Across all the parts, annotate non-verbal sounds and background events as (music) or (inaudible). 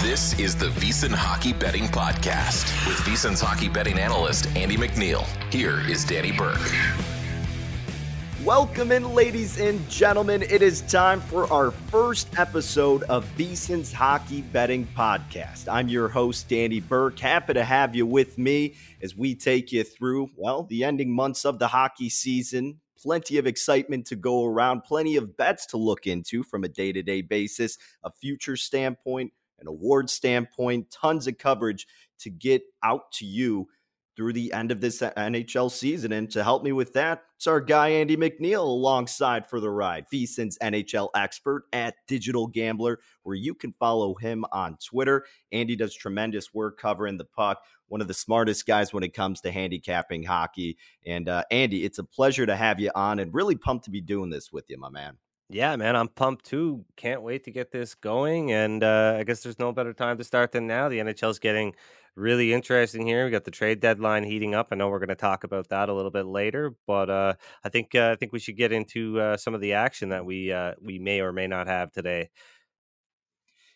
This is the VSiN Hockey Betting Podcast with VSiN's hockey betting analyst, Andy McNeil. Here is Danny Burke. Welcome in, ladies and gentlemen. It is time for our first episode of VSiN's Hockey Betting Podcast. I'm your host, Danny Burke. Happy to have you with me as we take you through, well, the ending months of the hockey season. Plenty of excitement to go around, plenty of bets to look into from a day to day basis, a future standpoint, an award standpoint, tons of coverage to get out to you through the end of this NHL season. And to help me with that, it's our guy Andy McNeil alongside for the ride, VSiN's NHL expert at Digital Gambler, where you can follow him on Twitter. Andy does tremendous work covering the puck. One of the smartest guys when it comes to handicapping hockey. And uh, Andy, it's a pleasure to have you on and really pumped to be doing this with you, my man. Yeah, man, I'm pumped too. Can't wait to get this going. And uh, I guess there's no better time to start than now. The NHL's getting really interesting here. We got the trade deadline heating up. I know we're going to talk about that a little bit later, but uh, I think uh, I think we should get into uh, some of the action that we uh, we may or may not have today.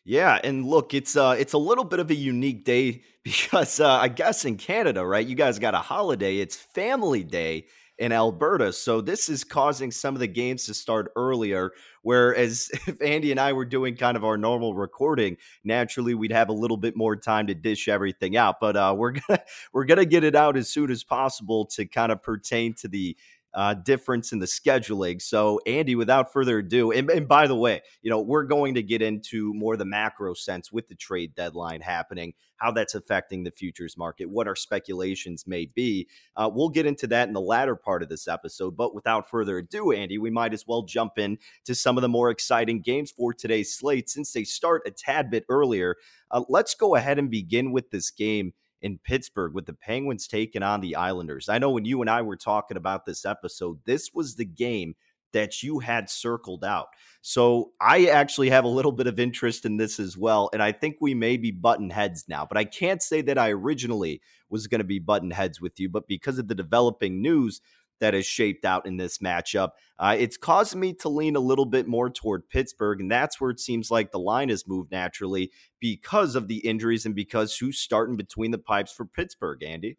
Yeah, and look, it's uh it's a little bit of a unique day (laughs) because uh, I guess in Canada, right? You guys got a holiday. It's Family Day in Alberta. So this is causing some of the games to start earlier. Whereas (laughs) if Andy and I were doing kind of our normal recording, naturally we'd have a little bit more time to dish everything out. But uh, we're (laughs) gonna we're gonna get it out as soon as possible to kind of pertain to the uh, difference in the scheduling. So, Andy, without further ado, and, and, by the way, you know, we're going to get into more the macro sense with the trade deadline happening, how that's affecting the futures market, what our speculations may be. Uh, we'll get into that in the latter part of this episode. But without further ado, Andy, we might as well jump in to some of the more exciting games for today's slate since they start a tad bit earlier. Uh, let's go ahead and begin with this game in Pittsburgh with the Penguins taking on the Islanders. I know when you and I were talking about this episode, this was the game that you had circled out. So I actually have a little bit of interest in this as well. And I think we may be button heads now, but I can't say that I originally was going to be button heads with you. But because of the developing news, that is shaped out in this matchup. Uh, it's caused me to lean a little bit more toward Pittsburgh, and that's where it seems like the line has moved naturally because of the injuries and because who's starting between the pipes for Pittsburgh, Andy.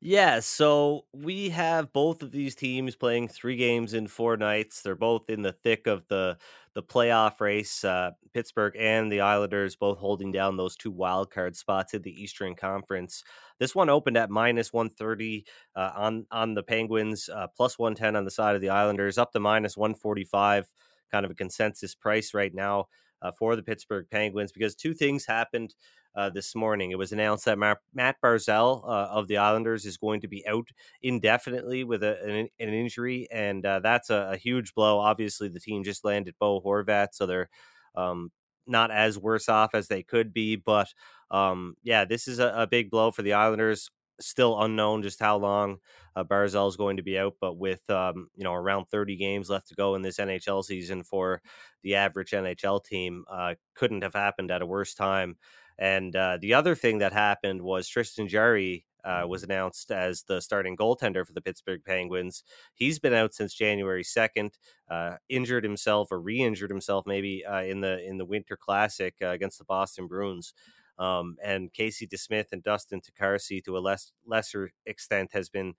Yeah, so we have both of these teams playing three games in four nights. They're both in the thick of the the playoff race. Uh, Pittsburgh and the Islanders both holding down those two wild card spots in the Eastern Conference. This one opened at minus one thirty uh, on on the Penguins, uh, plus one ten on the side of the Islanders, up to minus one forty five. Kind of a consensus price right now. uh, for the Pittsburgh Penguins because two things happened uh, this morning. It was announced that Matt, Matt Barzal uh, of the Islanders is going to be out indefinitely with a, an, an, injury, and uh, that's a, a, huge blow. Obviously, the team just landed Bo Horvat, so they're um, not as worse off as they could be. But um, yeah, this is a, a, big blow for the Islanders. Still unknown just how long uh, Barzal is going to be out, but with um, you know around 30 games left to go in this NHL season for the average NHL team, uh, couldn't have happened at a worse time. And uh, the other thing that happened was Tristan Jarry uh, was announced as the starting goaltender for the Pittsburgh Penguins. He's been out since January second, uh, injured himself or re-injured himself maybe uh, in the in the Winter Classic uh, against the Boston Bruins. Um, and Casey DeSmith and Dustin Tokarski, to a less lesser extent, has been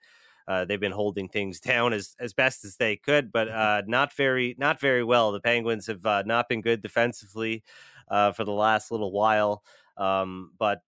uh, they've been holding things (laughs) down as as best as they could, but (laughs) uh, not very not very well. The Penguins have uh, not been good defensively uh, for the last little while. Um, but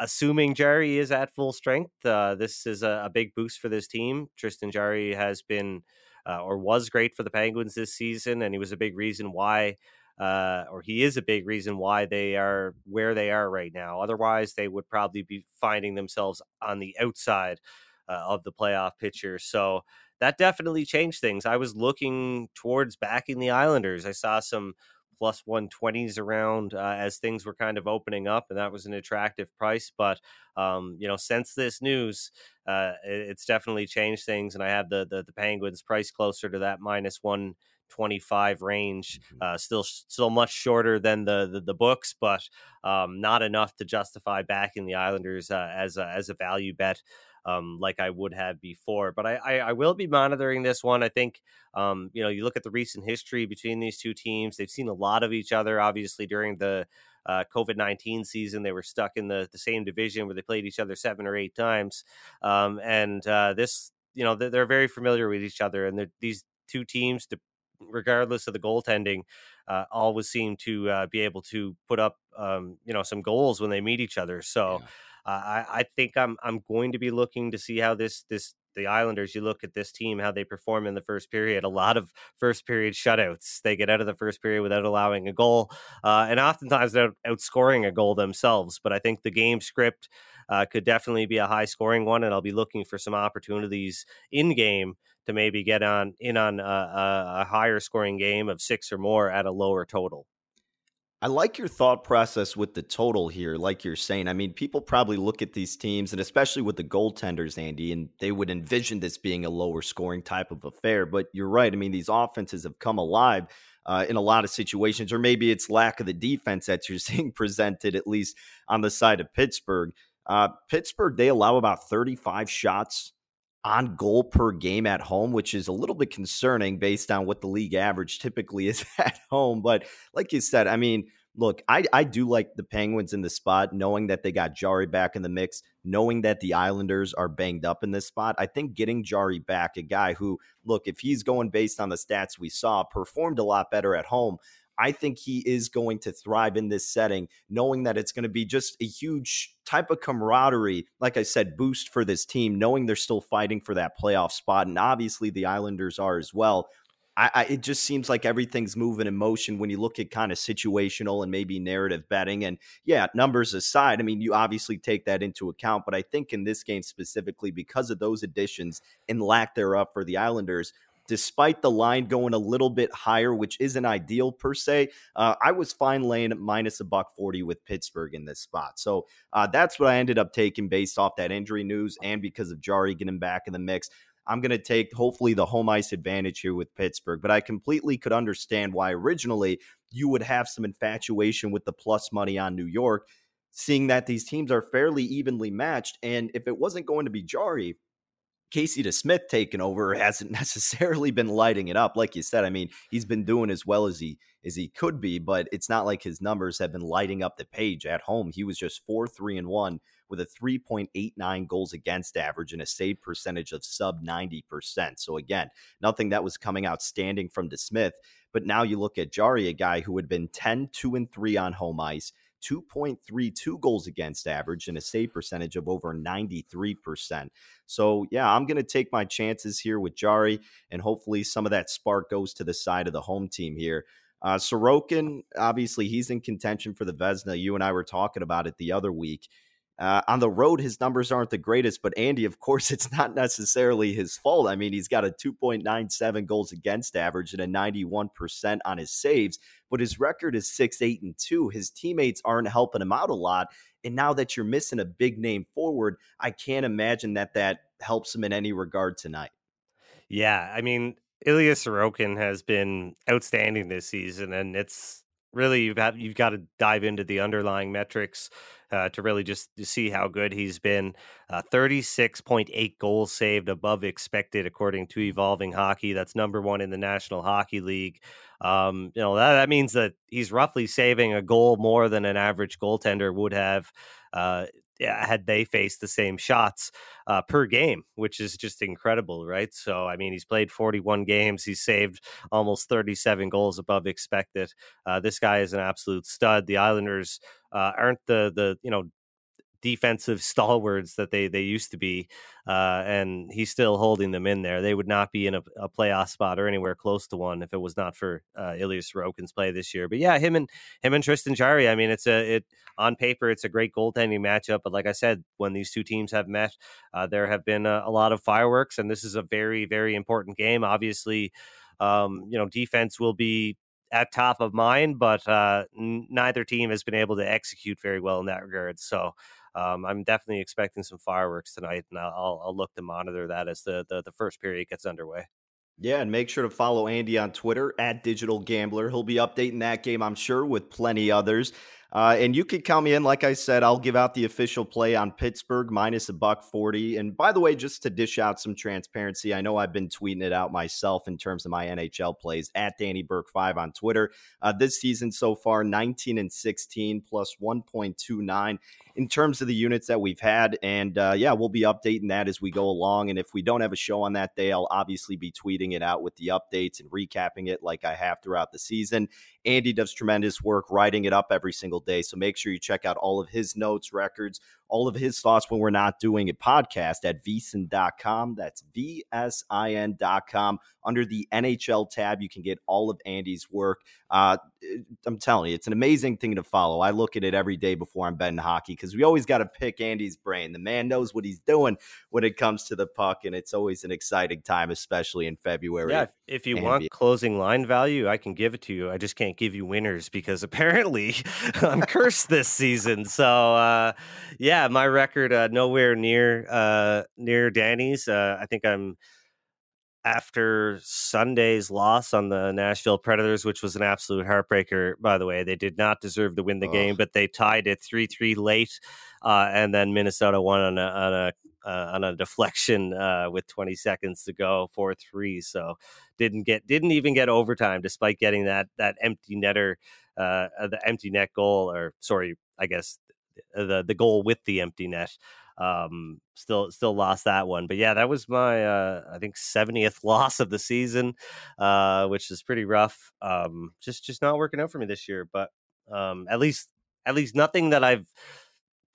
assuming Jarry is at full strength, uh, this is a, a, big boost for this team. Tristan Jarry has been uh, or was great for the Penguins this season, and he was a big reason why. Uh, or he is a big reason why they are where they are right now. Otherwise, they would probably be finding themselves on the outside uh, of the playoff picture. So that definitely changed things. I was looking towards backing the Islanders. I saw some plus 120s around uh, as things were kind of opening up, and that was an attractive price. But um, you know, since this news, uh, it, it's definitely changed things, and I have the, the the Penguins price closer to that minus one. 25 range mm-hmm. uh, still still much shorter than the the, the books but um, not enough to justify backing the islanders uh, as a, as a value bet um, like I would have before. But I, I, I, will be monitoring this one. I think, um, you know, you look at the recent history between these two teams, they've seen a lot of each other, obviously, during the uh, COVID 19 season. They were stuck in the, the same division where they played each other seven or eight times. Um, and uh, this, you know, they're, they're, very familiar with each other. And these two teams, regardless of the goaltending, uh, always seem to uh, be able to put up, um, you know, some goals when they meet each other. So, yeah. I, I think I'm I'm going to be looking to see how this this the Islanders. You look at this team, how they perform in the first period. A lot of first period shutouts. They get out of the first period without allowing a goal, uh, and oftentimes they're outscoring a goal themselves. But I think the game script uh, could definitely be a high scoring one, and I'll be looking for some opportunities in game to maybe get on in on a, a higher scoring game of six or more at a lower total. I like your thought process with the total here, like you're saying. I mean, people probably look at these teams, and especially with the goaltenders, Andy, and they would envision this being a lower scoring type of affair. But you're right. I mean, these offenses have come alive uh, in a lot of situations, or maybe it's lack of the defense that you're (laughs) seeing presented, at least on the side of Pittsburgh. Uh, Pittsburgh, they allow about 35 shots on goal per game at home, which is a little bit concerning based on what the league average typically (laughs) is at home. But like you said, I mean, look, I, I do like the Penguins in the spot, knowing that they got Jarry back in the mix, knowing that the Islanders are banged up in this spot. I think getting Jarry back, a guy who, look, if he's going based on the stats we saw, performed a lot better at home. I think he is going to thrive in this setting, knowing that it's going to be just a huge type of camaraderie, like I said, boost for this team, knowing they're still fighting for that playoff spot. And obviously the Islanders are as well. I, I, it just seems like everything's moving in motion when you look at kind of situational and maybe narrative betting. And yeah, numbers aside, I mean, you obviously take that into account. But I think in this game specifically, because of those additions and lack thereof for the Islanders, despite the line going a little bit higher, which isn't ideal per se. Uh, I was fine laying minus a buck 40 with Pittsburgh in this spot. So uh, that's what I ended up taking based off that injury news and because of Jarry getting back in the mix. I'm going to take hopefully the home ice advantage here with Pittsburgh, but I completely could understand why originally you would have some infatuation with the plus money on New York, seeing that these teams are fairly evenly matched. And if it wasn't going to be Jarry, Casey DeSmith taking over (laughs) hasn't necessarily been lighting it up. Like you said, I mean, he's been doing as well as he as he could be, but it's not like his numbers have been lighting up the page at home. He was just four, three, and one with a 3.89 goals against average and a save percentage of sub 90%. So again, nothing that was coming outstanding from DeSmith. But now you look at Jarry, a guy who had been 10, 2, and 3 on home ice. 2.32 goals against average and a save percentage of over 93%. So, yeah, I'm going to take my chances here with Jarry, and hopefully some of that spark goes to the side of the home team here. Uh, Sorokin, obviously, he's in contention for the Vezina. You and I were talking about it the other week. Uh, on the road, his numbers aren't the greatest, but Andy, of course, (laughs) it's not necessarily his fault. I mean, he's got a 2.97 goals against average and a 91% on his saves, but his record is 6 8 and 2. His teammates aren't helping him out a lot. And now that you're missing a big name forward, I can't imagine that that helps him in any regard tonight. Yeah. I mean, Ilya Sorokin has been outstanding this season, and it's really you've had you've got to dive into the underlying metrics uh, to really just see how good he's been. Uh, 36.8 goals saved above expected, according to Evolving Hockey. That's number one in the National Hockey League. Um, you know that, that means that he's roughly saving a goal more than an average goaltender would have. Uh, had they faced the same shots uh, per game, which is just incredible, right? So, I mean, he's played 41 games. He's saved almost 37 goals above expected. Uh, this guy is an absolute stud. The Islanders uh, aren't the the you know defensive stalwarts that they they used to be, uh, and he's still holding them in there. They would not be in a, a playoff spot or anywhere close to one if it was not for uh, Ilya Sorokin's play this year. But yeah, him and him and Tristan Jarry. I mean, it's a it on paper it's a great goaltending matchup, but like I said, when these two teams have met, uh, there have been a, a lot of fireworks, and this is a very very important game. Obviously. Um, you know, defense will be at top of mind, but uh, n- neither team has been able to execute very well in that regard. So um, I'm definitely expecting some fireworks tonight, and I'll, I'll look to monitor that as the, the, the first period gets underway. Yeah, and make sure to follow Andy on Twitter at Digital Gambler. He'll be updating that game, I'm sure, with plenty others. Uh, and you could count me in. Like I said, I'll give out the official play on Pittsburgh minus a buck 40. And by the way, just to dish out some transparency, I know I've been tweeting it out myself in terms of my NHL plays at Danny Burke 5 on Twitter. Uh, this season so far, 19 and 16 plus 1.29 in terms of the units that we've had. And uh, yeah, we'll be updating that as we go along. And if we don't have a show on that day, I'll obviously be tweeting it out with the updates and recapping it like I have throughout the season. Andy does tremendous work writing it up every single day. So make sure you check out all of his notes, records, all of his thoughts when we're not doing a podcast at vsin.com. That's V S I N.com. Under the NHL tab, you can get all of Andy's work. Uh, I'm telling you, it's an amazing thing to follow. I look at it every day before I'm betting hockey because we always got to pick Andy's brain. The man knows what he's doing when it comes to the puck, and it's always an exciting time, especially in February. Yeah, if you want closing line value, I can give it to you. I just can't give you winners because (laughs) apparently I'm cursed this season. So, uh, yeah yeah, my record uh, nowhere near uh, near Danny's. Uh, I think I'm after Sunday's loss on the Nashville Predators, which was an absolute heartbreaker. By the way, they did not deserve to win the game, but they tied it three three late, uh, and then Minnesota won on a on a uh, on a deflection uh, with 20 seconds to go, four three. So didn't get didn't even get overtime, despite getting that that empty netter, uh, the empty net goal, or sorry, I guess the the goal with the empty net. Um, still still lost that one, but yeah, that was my uh, I think 70th (laughs) loss of the season, uh, which is pretty rough. Um, just just not working out for me this year, but um, at least at least nothing that I've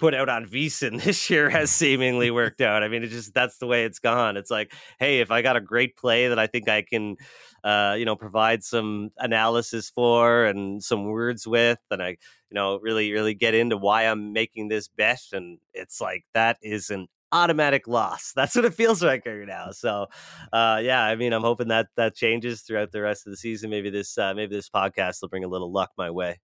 put out on VSiN (laughs) this year has seemingly worked out. I mean, it just that's the way it's gone. It's like, hey, if I got a great play that I think I can, uh, you know, provide some analysis for and some words with, and I, you know, really, really get into why I'm making this bet, and it's like that is an automatic loss. (laughs) That's what it feels like right now. So, uh, yeah, I mean, I'm hoping that that changes throughout the rest of the season. Maybe this, uh, maybe this podcast will bring a little luck my way.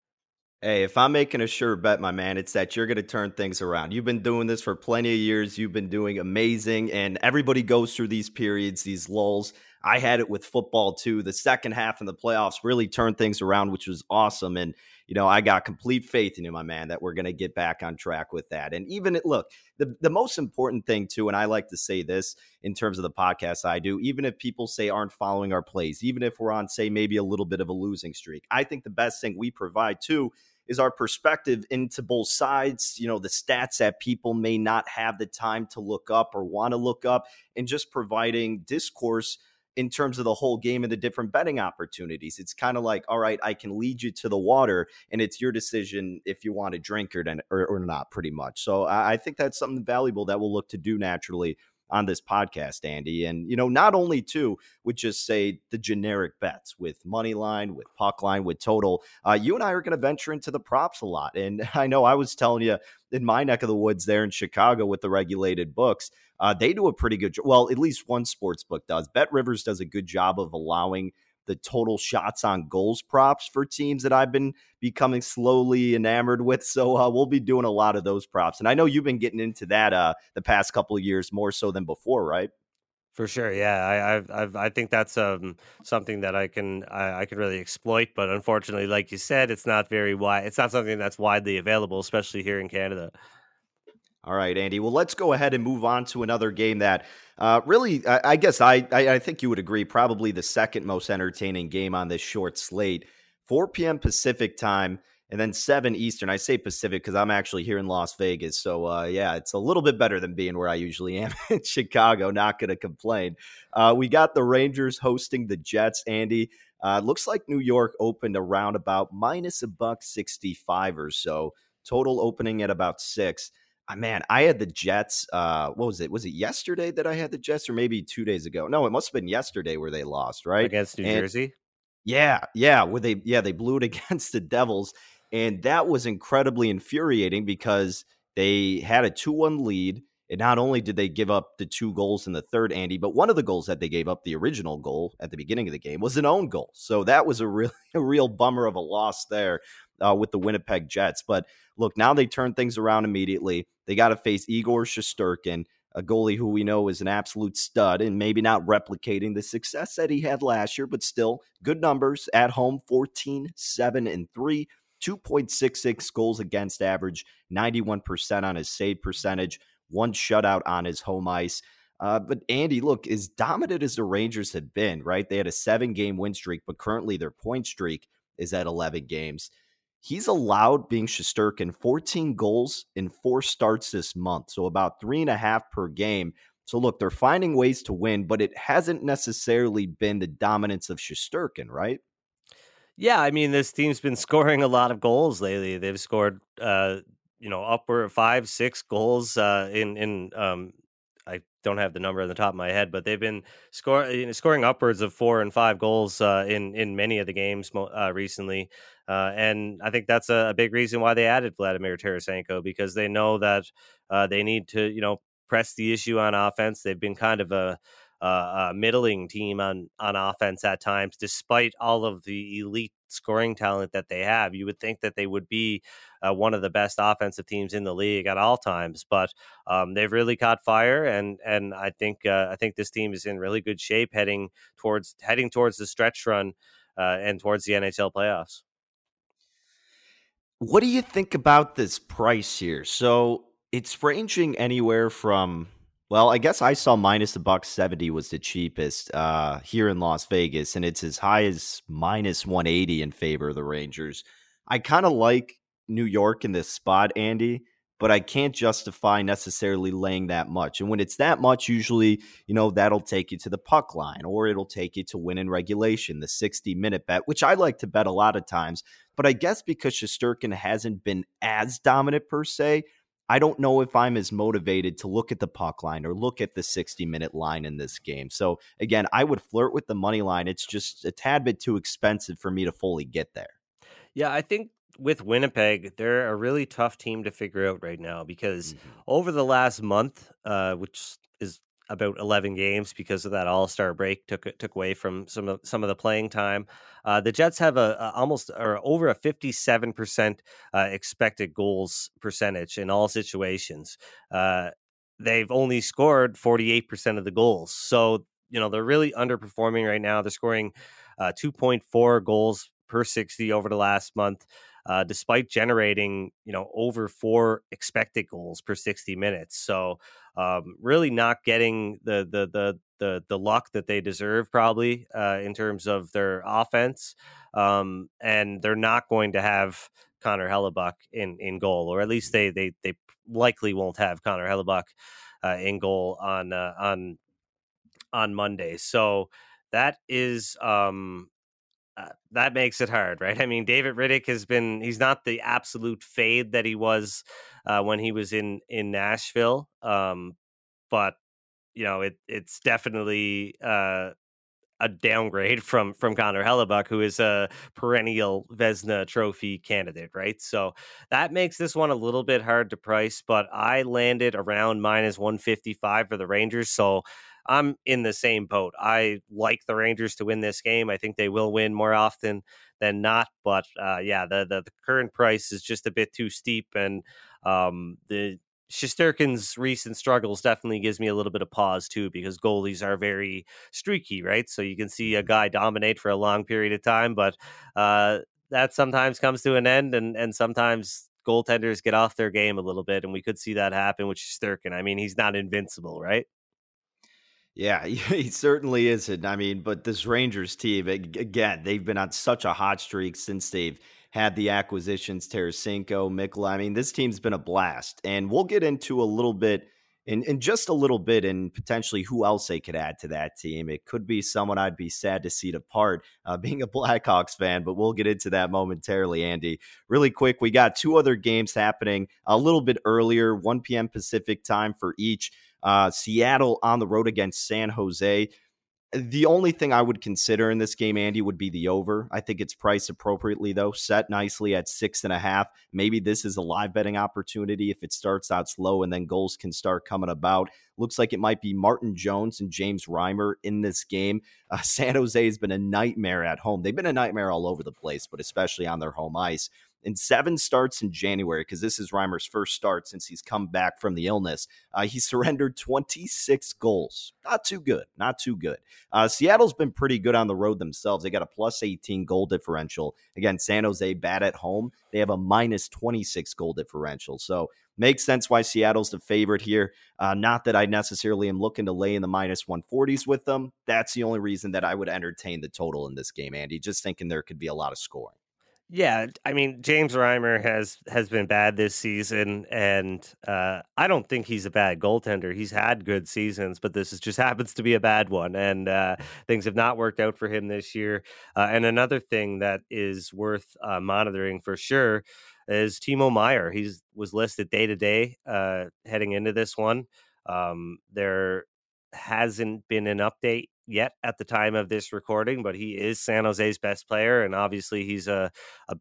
Hey, if I'm making a sure bet, my man, it's that you're going to turn things around. You've been doing this for plenty of years. You've been doing amazing, and everybody goes through these periods, these lulls. I had it with football too. The second half in the playoffs really turned things around, which was awesome. And, you know, I got complete faith in you, my man, that we're going to get back on track with that. And even, look, the, the most important thing too, and I like to say this in terms of the podcast I do, even if people say aren't following our plays, even if we're on, say, maybe a little bit of a losing streak, I think the best thing we provide too is our perspective into both sides, you know, the stats that people may not have the time to look up or want to look up, and just providing discourse in terms of the whole game and the different betting opportunities. It's kind of like, all right, I can lead you to the water, and it's your decision if you want to drink or, or, or not, pretty much. So I, I think that's something valuable that we'll look to do naturally on this podcast, Andy. And, you know, not only too would just say the generic bets with money line, with puck line, with total. Uh, you and I are going to venture into the props a lot. And (laughs) I know I was telling you in my neck of the woods there in Chicago with the regulated books, uh, they do a pretty good job. Well, at least one sports book does. BetRivers does a good job of allowing the total shots on goals props for teams that I've been becoming slowly enamored with. So uh, we'll be doing a lot of those props, and I know you've been getting into that uh, the past couple of years more so than before, right? For sure, yeah. I I've, i think that's um, something that I can I, I, can really exploit, but unfortunately, like you said, it's not very wide. It's not something that's widely available, especially here in Canada. All right, Andy. Well, let's go ahead and move on to another game that uh, really, I, I guess I, I, I think you would agree, probably the second most entertaining game on this short slate. 4 p.m. Pacific time and then 7 Eastern. I say Pacific because I'm actually here in Las Vegas. So, uh, yeah, it's a little bit better than being where I usually am (laughs) in Chicago. Not going to complain. Uh, we got the Rangers hosting the Jets, Andy. Uh, looks like New York opened around about minus a buck 65 or so. Total opening at about six. Uh, man, I had the Jets. Uh, what was it? Was it yesterday that I had the Jets, or maybe two days ago? No, it must have been yesterday where they lost, right against New and, Jersey. Yeah, yeah, where they yeah they blew it (laughs) against the Devils, and that was incredibly infuriating because they had a two-one lead. And not only did they give up the two goals in the third, Andy, but one of the goals that they gave up, the original goal at the beginning of the game, was an own goal. So that was a real, (laughs) a real bummer of a loss there uh, with the Winnipeg Jets. But look, now they turn things around immediately. They got to face Igor Shesterkin, a goalie who we know is an absolute stud and maybe not replicating the success that he had last year, but still good numbers at home 14, 7, and 3. 2.66 goals against average, 91% on his save percentage, one shutout on his home ice. Uh, but Andy, look, as dominant as the Rangers had been, right? They had a seven game win streak, but currently their point streak is at 11 games. He's allowed being Shesterkin 14 goals in four starts this month, so about three and a half per game. So look, they're finding ways to win, but it hasn't necessarily been the dominance of Shesterkin, right? Yeah, I mean, this team's been scoring a lot of goals lately. They've scored, uh, you know, upward five, six goals uh, in in um, don't have the number on the top of my head, but they've been scoring scoring upwards of four and five goals uh, in in many of the games uh, recently. Uh, and I think that's a, a, big reason why they added Vladimir Tarasenko because they know that uh, they need to, you know, press the issue on offense. They've been kind of a, a, a middling team on on offense at times, despite all of the elite scoring talent that they have. You would think that they would be uh, one of the best offensive teams in the league at all times, but um, they've really caught fire, and and I think uh, I think this team is in really good shape heading towards heading towards the stretch run uh, and towards the NHL playoffs. What do you think about this price here? So it's ranging anywhere from well, I guess I saw minus a buck seventy was the cheapest uh, here in Las Vegas, and it's as high as minus one eighty in favor of the Rangers. I kind of like New York in this spot, Andy, but I can't justify necessarily laying that much. And when it's that much, usually, you know, that'll take you to the puck line or it'll take you to win in regulation, the 60 minute bet, which I like to bet a lot of times. But I guess because Shesterkin hasn't been as dominant per se, I don't know if I'm as motivated to look at the puck line or look at the 60 minute line in this game. So again, I would flirt with the money line. It's just a tad bit too expensive for me to fully get there. Yeah, I think with Winnipeg, they're a really tough team to figure out right now because mm-hmm. over the last month, uh, which is about 11 games because of that All-Star break took took away from some of some of the playing time. Uh, the Jets have a, a, almost or over a 57% uh, expected goals percentage in all situations. Uh, they've only scored 48% of the goals. So, you know, they're really underperforming right now. They're scoring uh, 2.4 goals per 60 over the last month uh, despite generating you know over four expected goals per 60 minutes. So um, really not getting the the the the the luck that they deserve probably uh, in terms of their offense, um, and they're not going to have Connor Hellebuyck in in goal, or at least they they they likely won't have Connor Hellebuyck uh, in goal on uh, on on Monday. So that is um uh, that makes it hard, right? I mean, David Rittich has been, he's not the absolute fade that he was uh, when he was in, in Nashville. Um, but, you know, it it's definitely uh, a downgrade (laughs) from from Connor Hellebuyck, who is a perennial Vezina Trophy candidate, right? So that makes this one a little bit hard to price, but I landed around minus 155 for the Rangers. So I'm in the same boat. I like the Rangers to win this game. I think they will win more often than not. But uh, yeah, the, the, the current price is just a bit too steep, and um, the Shesterkin's recent struggles definitely gives me a little bit of pause too, because goalies are very streaky, right? So you can see a mm-hmm. guy dominate for a long period of time, but uh, that sometimes comes to an end, and and sometimes goaltenders get off their game a little bit, and we could see that happen with Shesterkin. I mean, he's not invincible, right? Yeah, (laughs) he certainly isn't. I mean, but this Rangers team, again, they've been on such a hot streak since they've had the acquisitions, Tarasenko, Mikkola. I mean, this team's been a blast. And we'll get into a little bit in, in just a little bit and potentially who else they could add to that team. It could be someone I'd be sad to see depart, uh, (laughs) being a Blackhawks fan, but we'll get into that momentarily, Andy. Really quick, we got two other games happening a little bit earlier, 1 p.m. Pacific time for each. Uh, Seattle on the road against San Jose. The only thing I would consider in this game, Andy, would be the over. I think it's priced appropriately, though, set nicely at six and a half. Maybe this is a live betting opportunity if it starts out slow and then goals can start coming about. Looks like it might be Martin Jones and James Reimer in this game. (laughs) Uh, San Jose has been a nightmare at home. They've been a nightmare all over the place, but especially on their home ice in seven starts in January, because this is Reimer's first start since he's come back from the illness. Uh, he surrendered 26 goals. Not too good. Not too good. Uh, Seattle's been pretty good on the road themselves. They got a plus 18 goal differential. Again, San Jose bad at home. They have a minus 26 goal differential. So makes sense why Seattle's the favorite here. Uh, not that I necessarily am looking to lay in the minus 140s with them. That's the only reason that I would entertain the total in this game, Andy. Just thinking there could be a lot of scoring. Yeah, I mean James Reimer has has been bad this season, and uh, I don't think he's a bad goaltender. He's had good seasons, but this is, just (laughs) happens to be a bad one, and uh, things have not worked out for him this year. Uh, and another thing that is worth uh, monitoring for sure is Timo Meier. He's was listed day to day uh, heading into this one. Um, there hasn't been an update yet at the time of this recording, but he is San Jose's best player, and obviously he's a, a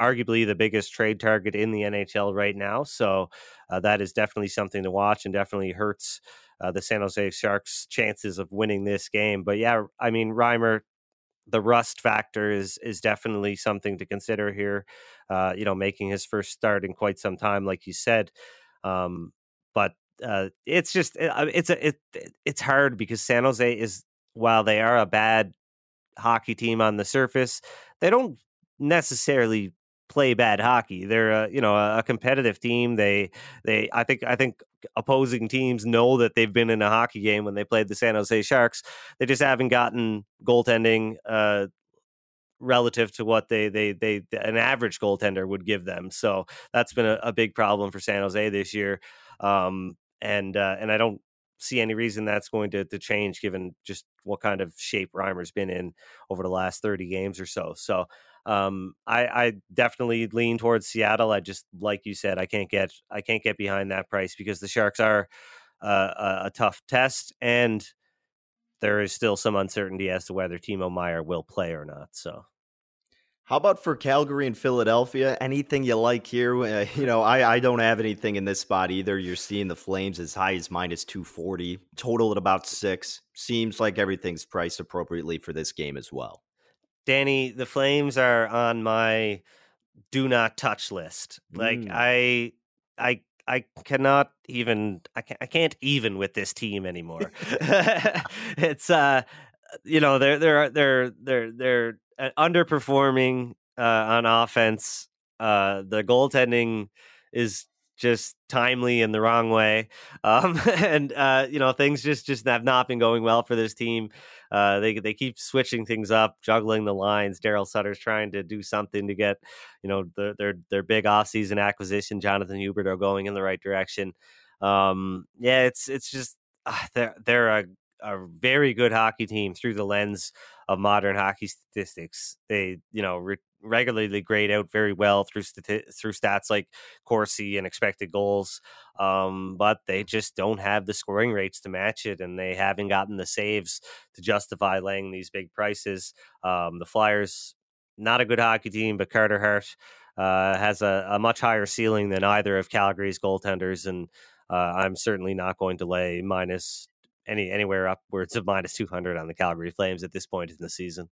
arguably the biggest trade target in the NHL right now. So uh, that is definitely something to watch, and definitely hurts uh, the San Jose Sharks' chances of winning this game. But yeah, I mean Reimer. The rust factor is is definitely something to consider here. Uh, you know, making his first start in quite some time, like you said. Um, but uh, it's just uh, it's a it, it's hard because San Jose is while they are a bad hockey team on the surface, they don't necessarily play bad hockey. They're a, you know a, competitive team. They they I think I think opposing teams know that they've been in a hockey game when they played the San Jose Sharks. They just haven't gotten goaltending uh, relative to what they they they an average goaltender would give them. So that's been a, a big problem for San Jose this year. Um, and uh, and I don't see any reason that's going to, to change given just what kind of shape Reimer's been in over the last 30 games or so. So um, I, I, definitely lean towards Seattle. I just like you said, I can't get I can't get behind that price because the Sharks are uh, a, a, tough test, and there is still some uncertainty as to whether Timo Meier will play or not. So how about for Calgary and Philadelphia? Anything you like here? Uh, you know, I, I don't have anything in this spot either. You're seeing the Flames as high as minus 240, total at about six. Seems like everything's priced appropriately for this game as well. Danny, the Flames are on my do not touch list. Like mm. I, I, I cannot even. I can't, I can't even with this team anymore. (laughs) (laughs) it's uh, you know, they're they're they're they're they're underperforming uh, on offense. Uh, the goaltending is just timely in the wrong way, (laughs) um, and uh, you know things just just have not been going well for this team. Uh, they they keep switching things up, juggling the lines. Daryl Sutter's trying to do something to get you know their their their big offseason acquisition, Jonathan Huberdeau, are going in the right direction. Um, yeah, it's it's just uh, they're they're a a very good hockey team through the lens of modern hockey statistics. They, you know, re- regularly grade out very well through stati- through stats like Corsi and expected goals, um, but they just don't have the scoring rates to match it, and they haven't gotten the saves to justify laying these big prices. Um, the Flyers, not a good hockey team, but Carter Hart uh, has a, a, much higher ceiling than either of Calgary's goaltenders, and uh, I'm certainly not going to lay minus any anywhere upwards of minus 200 on the Calgary Flames at this point in the season.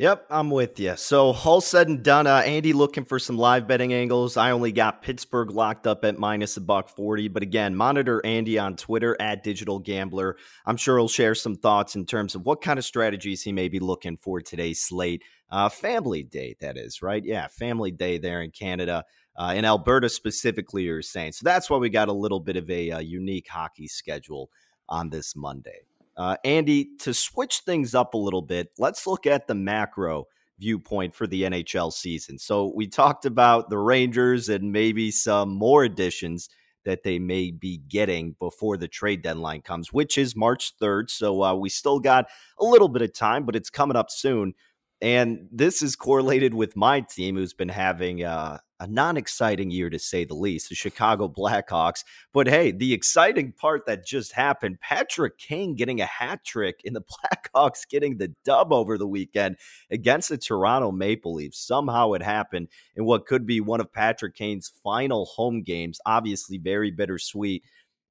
Yep, I'm with you. So, all said and done, uh, Andy looking for some live betting angles. I only got Pittsburgh locked up at minus a buck 40. But again, monitor Andy on Twitter at Digital Gambler. I'm sure he'll share some thoughts in terms of what kind of strategies he may be looking for today's slate. Uh, family Day, that is, right? Yeah, Family Day there in Canada. Uh, in Alberta specifically, you're saying. So that's why we got a little bit of a, uh, unique hockey schedule on this Monday. Uh, Andy, to switch things up a little bit, let's look at the macro viewpoint for the NHL season. So we talked about the Rangers and maybe some more additions that they may be getting before the trade deadline comes, which is March 3rd. So uh, we still got a little bit of time, but it's coming up soon. And this is correlated with my team, who's been having uh, a non exciting year to say the least, the Chicago (laughs) Blackhawks. But hey, the exciting part that just happened Patrick Kane getting a hat trick in the (laughs) Blackhawks getting the dub over the weekend against the Toronto Maple Leafs. Somehow it happened in what could be one of Patrick Kane's final home games. Obviously, very bittersweet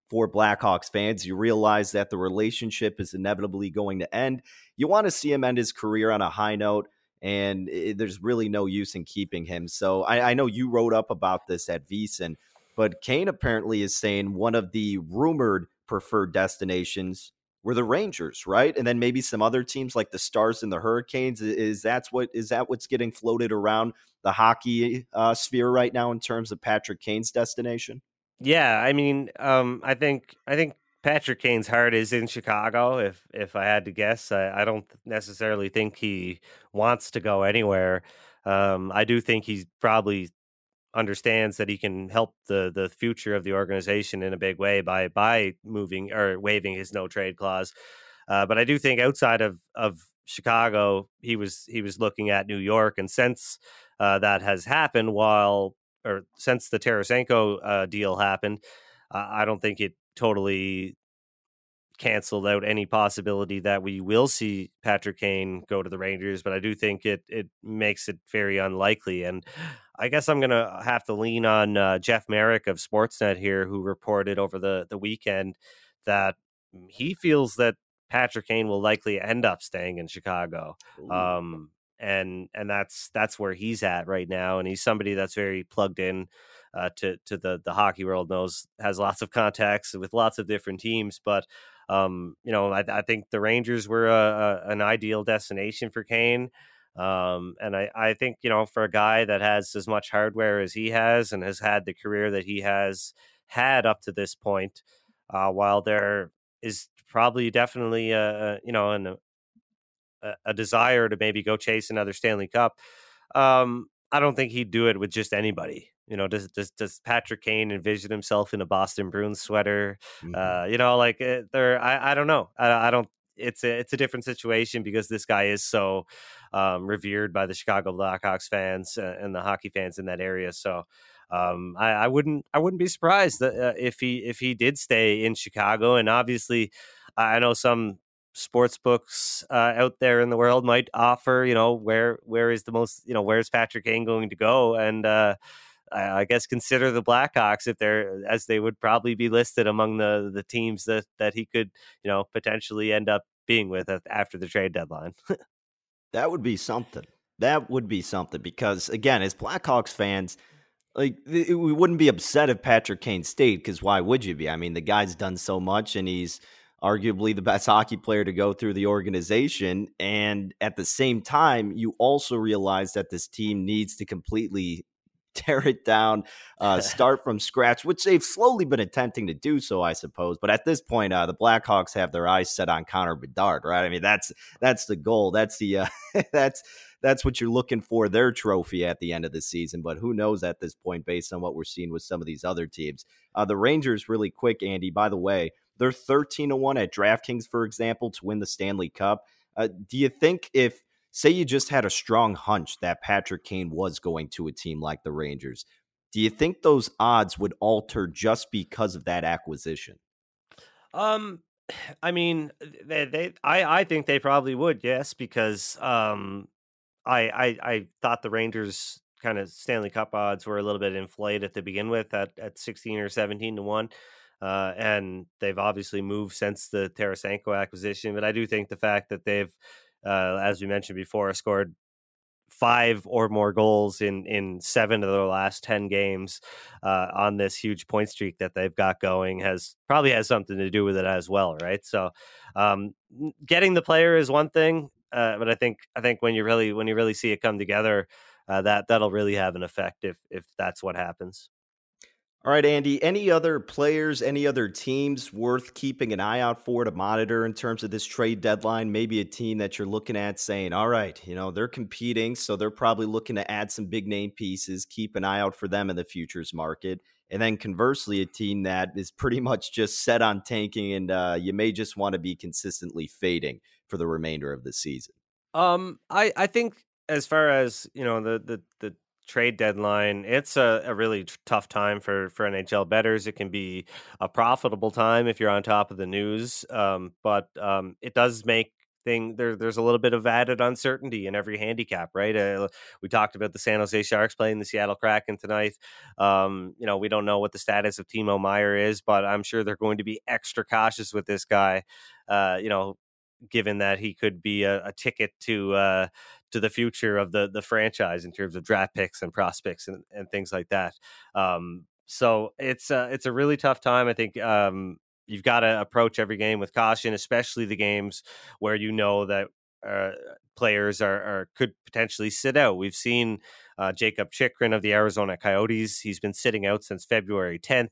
for Blackhawks fans. You realize that the relationship is inevitably going to end. You want to see him end his career on a high note, and it, there's really no use in keeping him. So I, I know you wrote up about this at VSiN, but Kane apparently is saying one of the rumored preferred destinations were the Rangers, right? And then maybe some other teams like the Stars and the Hurricanes. Is that's what is that what's getting floated around the hockey uh, sphere right now in terms of Patrick Kane's destination? Yeah, I mean, um, I think I think Patrick Kane's heart is in Chicago. If if I had to guess, I, I don't necessarily think he wants to go anywhere. Um, I do think he probably understands that he can help the the future of the organization in a big way by by moving or waiving his no trade clause. Uh, but I do think outside of of Chicago, he was he was looking at New York, and since uh, that has happened, while or since the Tarasenko uh, deal happened, I don't think it totally canceled out any possibility that we will see Patrick Kane go to the Rangers, but I do think it it makes it very unlikely. And I guess I'm gonna have to lean on uh, Jeff Marek of Sportsnet here, who reported over the the weekend that he feels that Patrick Kane will likely end up staying in Chicago. Um, and and that's that's where he's at right now and he's somebody that's very plugged in uh, to to the the hockey world knows has lots of contacts with lots of different teams but um, you know I, I, think the Rangers were a, a, an ideal destination for Kane um, and I, I think you know for a guy that has as much hardware as he has and has had the career that he has had up to this point uh, while there is probably definitely a, you know an a, desire to maybe go chase another Stanley Cup. Um, I don't think he'd do it with just anybody. You know, does does, does Patrick Kane envision himself in a Boston Bruins sweater? Mm-hmm. Uh, you know, like eh, there, I, I don't know. I, I don't. It's a it's a different situation because this guy is so um, revered by the Chicago Blackhawks fans uh, and the hockey fans in that area. So um, I, I, wouldn't I wouldn't be surprised that, uh, if he if he did stay in Chicago. And obviously, I know some sports books uh, out there in the world might offer you know where where is the most you know where's patrick kane going to go and uh, I, guess consider the blackhawks if they're as they would probably be listed among the the teams that that he could you know potentially end up being with after the trade deadline (laughs) that would be something that would be something because again as blackhawks fans like we wouldn't be upset if patrick kane stayed because why would you be i mean the guy's done so much and he's arguably the best (laughs) hockey player to go through the organization. And at the same time, you also realize that this team needs to completely tear it down, uh, (laughs) start from scratch, which they've slowly been attempting to do so, I suppose. But at this point, uh, the Blackhawks have their eyes set on Connor Bedard, right? I mean, that's that's the goal. That's the uh, (laughs) that's that's what you're looking for their trophy at the end of the season. But who knows at this point, based on what we're seeing with some of these other teams. Uh, the Rangers, really quick, Andy. By the way, they're 13 to 1 at DraftKings, for example, to win the Stanley Cup. Uh, do you think if say you just had a strong hunch that Patrick Kane was going to a team like the Rangers. Do you think those odds would alter just because of that acquisition? Um, (sighs) I mean, they, they I, I think they probably would, yes, because um, I, I, I thought the Rangers kind of Stanley Cup odds were a little bit inflated to begin with at, at 16 or 17 to 1. Uh, and they've obviously moved since the Tarasenko acquisition. But I do think the fact that they've, uh, as we mentioned before, scored five or more goals in in seven of their last 10 games uh, on this huge point streak that they've got going has probably has something to do with it as well right? So um, getting the player is one thing uh, but i think i think when you really when you really see it come together uh, that that'll really have an effect if if that's what happens all right, Andy. Any other players, any other teams worth keeping an eye out for to monitor in terms of this trade deadline? Maybe a team that you're looking at saying, all right, you know, they're competing, so they're probably looking to add some big name pieces. Keep an eye out for them in the futures market. And then conversely, a team that is pretty (laughs) much just set on tanking and uh, you may just want to be consistently fading for the remainder of the season. Um, I, I think as far as, you know, the, the, the, trade deadline, it's a, a really tough time for for NHL betters. It can be a profitable time if you're on top of the news, um, but um, it does make thing there. There's a little bit of added uncertainty in every handicap, right? Uh, we talked about the San Jose Sharks playing the Seattle Kraken tonight. Um, you know, we don't know what the status of Timo Meier is, but I'm sure they're going to be extra cautious with this guy. Uh, you know, given that he could be a, a ticket to uh, to the future of the the franchise in terms of draft picks and prospects and, and things like that. Um, so it's a, it's a really tough time. I think um, you've got to approach every game with caution, especially the games where you know that uh, players are, are, could potentially sit out. We've seen uh, Jakob Chychrun of the Arizona Coyotes. He's been sitting out since February 10th.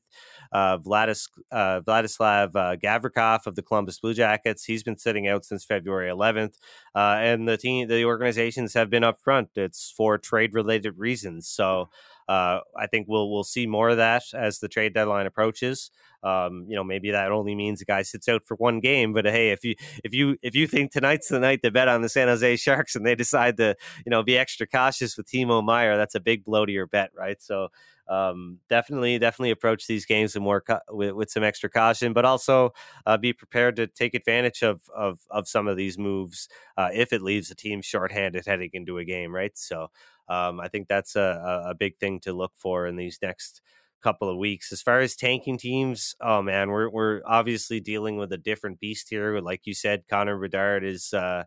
Uh, Vladis, uh, Vladislav uh, Gavrikov of the Columbus Blue Jackets. He's been sitting out since February 11th. Uh, and the team, the organizations have been upfront. It's for trade related reasons. So uh, I think we'll we'll see more of that as the trade deadline approaches. Um, you know, maybe that only means a guy sits out for one game. But hey, if you if you if you think tonight's the night to bet on the San Jose Sharks and they decide to you know be extra cautious with Timo Meier, that's a big blow to your bet, right? So um, definitely, definitely approach these games with more with, with, some extra caution, but also uh, be prepared to take advantage of of, of some of these moves uh, if it leaves the team shorthanded heading into a game, right? So um, I think that's a, a big thing to look for in these next couple of weeks. As far as tanking teams, oh man, we're we're obviously dealing with a different beast here. Like you said, Connor Bedard is uh,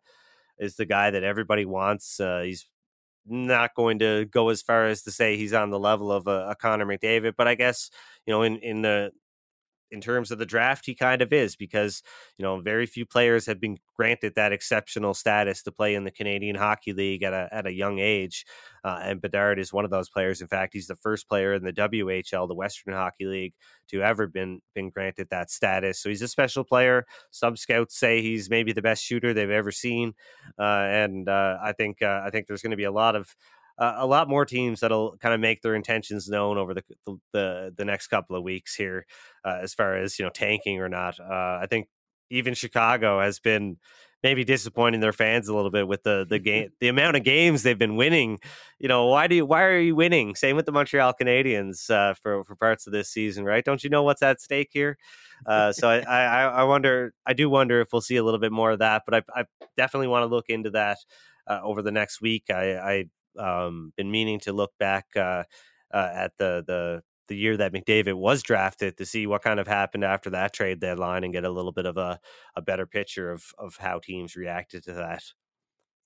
is the guy that everybody wants. Uh, he's not going to go as far as to say he's on the level of a, a Connor McDavid, but I guess you know in in the in terms of the draft, he kind of is because, you know, very few players have been granted that exceptional status to play in the Canadian Hockey League at a, at a young age. Uh, and Bedard is one of those players. In fact, he's the first player in the WHL, the Western Hockey League, to ever been been granted that status. So he's a special player. Some scouts say he's maybe the best shooter they've ever seen, uh, and uh, I think uh, I think there's going to be a lot of uh, a lot more teams that'll kind of make their intentions known over the the, the next couple of weeks here, uh, as far as you know tanking or not. Uh, I think even Chicago has been maybe disappointing their fans a little bit with the the game (laughs) the amount of games they've been winning. You know why do you, why are you winning? Same with the Montreal Canadiens uh, for for parts of this season, right? Don't you know what's at stake here? Uh, so I, I I wonder I do wonder if we'll see a little bit more of that, but I I definitely want to look into that. Uh, over the next week. I, I um, been meaning to look back uh, uh, at the the the year that McDavid was drafted to see what kind of happened after that trade deadline and get a little bit of a, a better picture of of how teams reacted to that.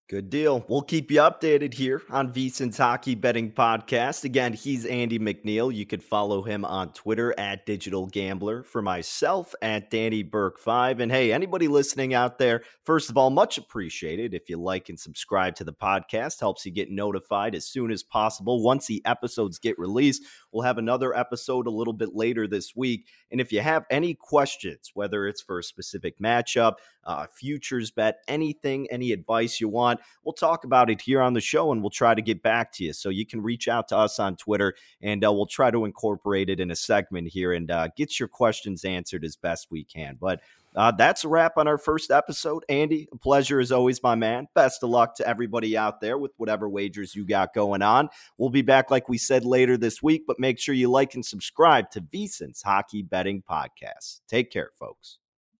Good deal. We'll keep you updated here on VSiN's Hockey Betting Podcast. Again, he's Andy McNeil. You could follow him on Twitter at Digital Gambler. For myself, at Danny Burke5. And hey, anybody listening out there, first of all, much appreciated if you like and subscribe to the podcast. Helps you get notified as soon as possible. Once the episodes get released, we'll have another episode a little bit later this week. And if you have any questions, whether it's for a specific matchup, uh, futures bet, anything, any advice you want, want, we'll talk about it here on the show and we'll try to get back to you. So you can reach out to us on Twitter and uh, we'll try to incorporate it in a segment here and uh, get your questions answered as best we can. But uh, that's a wrap on our first episode. Andy, a pleasure as always, my man. Best of luck to everybody out there with whatever wagers you got going on. We'll be back, like we said, later this week, but make sure you like and subscribe to VSiN's Hockey Betting Podcast. Take care, folks.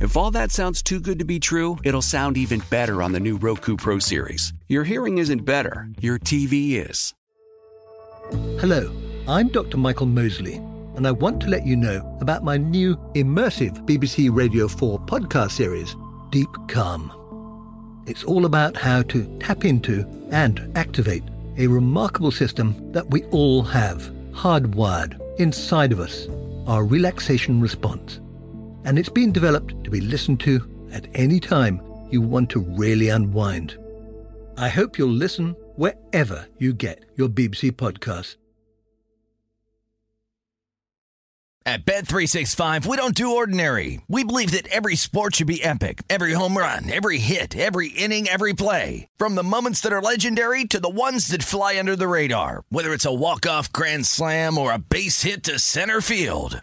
If all that sounds too good to be true, it'll sound even better on the new Roku Pro Series. Your hearing isn't better, your TV is. Hello, I'm Dr. Michael Mosley, and I want to let you know about my new immersive BBC Radio 4 podcast series, Deep Calm. It's all about how to tap into and activate a remarkable system that we all have hardwired inside of us, our relaxation response and it's been developed to be listened to at any time you want to really unwind. I hope you'll listen wherever you get your BBC podcasts. At Bet365, we don't do ordinary. We believe that every sport should be epic. Every home run, every hit, every inning, every play. From the moments that are legendary to the ones that fly under the radar. Whether it's a walk-off grand slam or a base hit to center field.